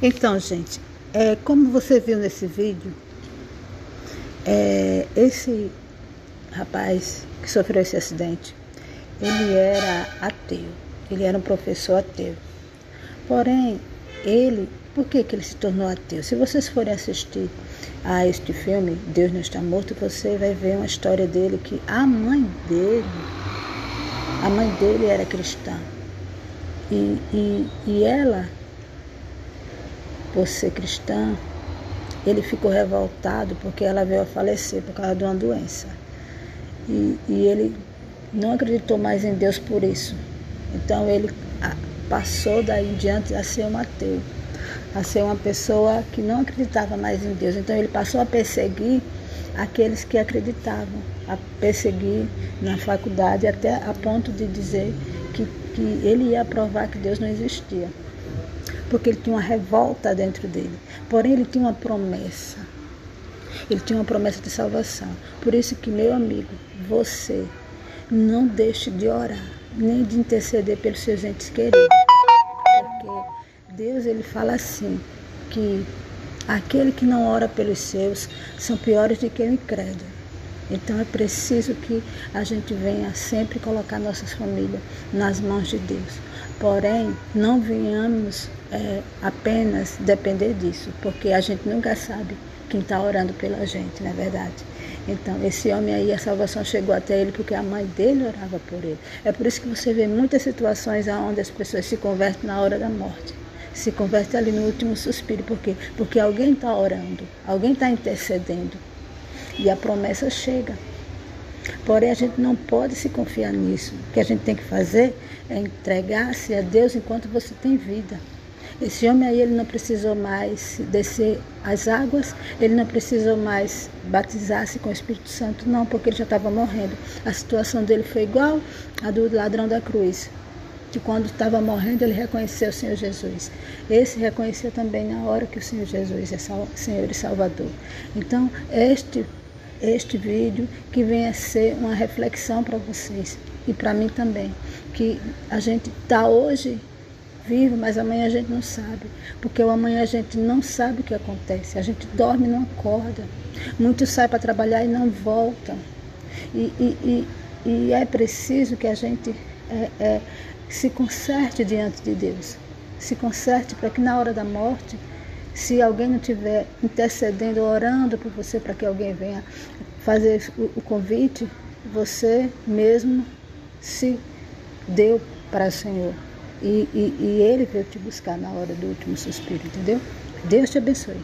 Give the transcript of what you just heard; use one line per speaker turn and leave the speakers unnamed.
Então, gente, é, como você viu nesse vídeo, é, esse rapaz que sofreu esse acidente, ele era ateu, ele era um professor ateu. Porém, ele, por que, que ele se tornou ateu? Se vocês forem assistir a este filme, Deus Não Está Morto, você vai ver uma história dele que a mãe dele, a mãe dele era cristã. E, e, e ela por ser cristã, ele ficou revoltado porque ela veio a falecer por causa de uma doença. E, e ele não acreditou mais em Deus por isso. Então ele passou daí em diante a ser um ateu, a ser uma pessoa que não acreditava mais em Deus. Então ele passou a perseguir aqueles que acreditavam, a perseguir na faculdade até a ponto de dizer que, que ele ia provar que Deus não existia porque ele tinha uma revolta dentro dele. Porém, ele tinha uma promessa. Ele tinha uma promessa de salvação. Por isso que, meu amigo, você não deixe de orar, nem de interceder pelos seus entes queridos. Porque Deus, ele fala assim, que aquele que não ora pelos seus são piores do que o incrédulo. Então é preciso que a gente venha sempre colocar nossas famílias nas mãos de Deus. Porém, não venhamos é, apenas depender disso, porque a gente nunca sabe quem está orando pela gente, não é verdade? Então, esse homem aí, a salvação chegou até ele porque a mãe dele orava por ele. É por isso que você vê muitas situações onde as pessoas se convertem na hora da morte. Se convertem ali no último suspiro. Por quê? Porque alguém está orando, alguém está intercedendo. E a promessa chega. Porém, a gente não pode se confiar nisso. O que a gente tem que fazer é entregar-se a Deus enquanto você tem vida. Esse homem aí, ele não precisou mais descer as águas, ele não precisou mais batizar-se com o Espírito Santo, não, porque ele já estava morrendo. A situação dele foi igual à do ladrão da cruz, que quando estava morrendo, ele reconheceu o Senhor Jesus. Esse reconheceu também na hora que o Senhor Jesus é Senhor e Salvador. Então, este este vídeo que venha ser uma reflexão para vocês e para mim também, que a gente está hoje vivo, mas amanhã a gente não sabe, porque o amanhã a gente não sabe o que acontece, a gente dorme e não acorda, muitos saem para trabalhar e não voltam, e, e, e, e, é preciso que a gente é, é, se conserte diante de Deus, se conserte para que na hora da morte se alguém não estiver intercedendo, orando por você para que alguém venha fazer o, convite, você mesmo se deu para o Senhor. E, e, e Ele veio te buscar na hora do último suspiro, entendeu? Deus te abençoe.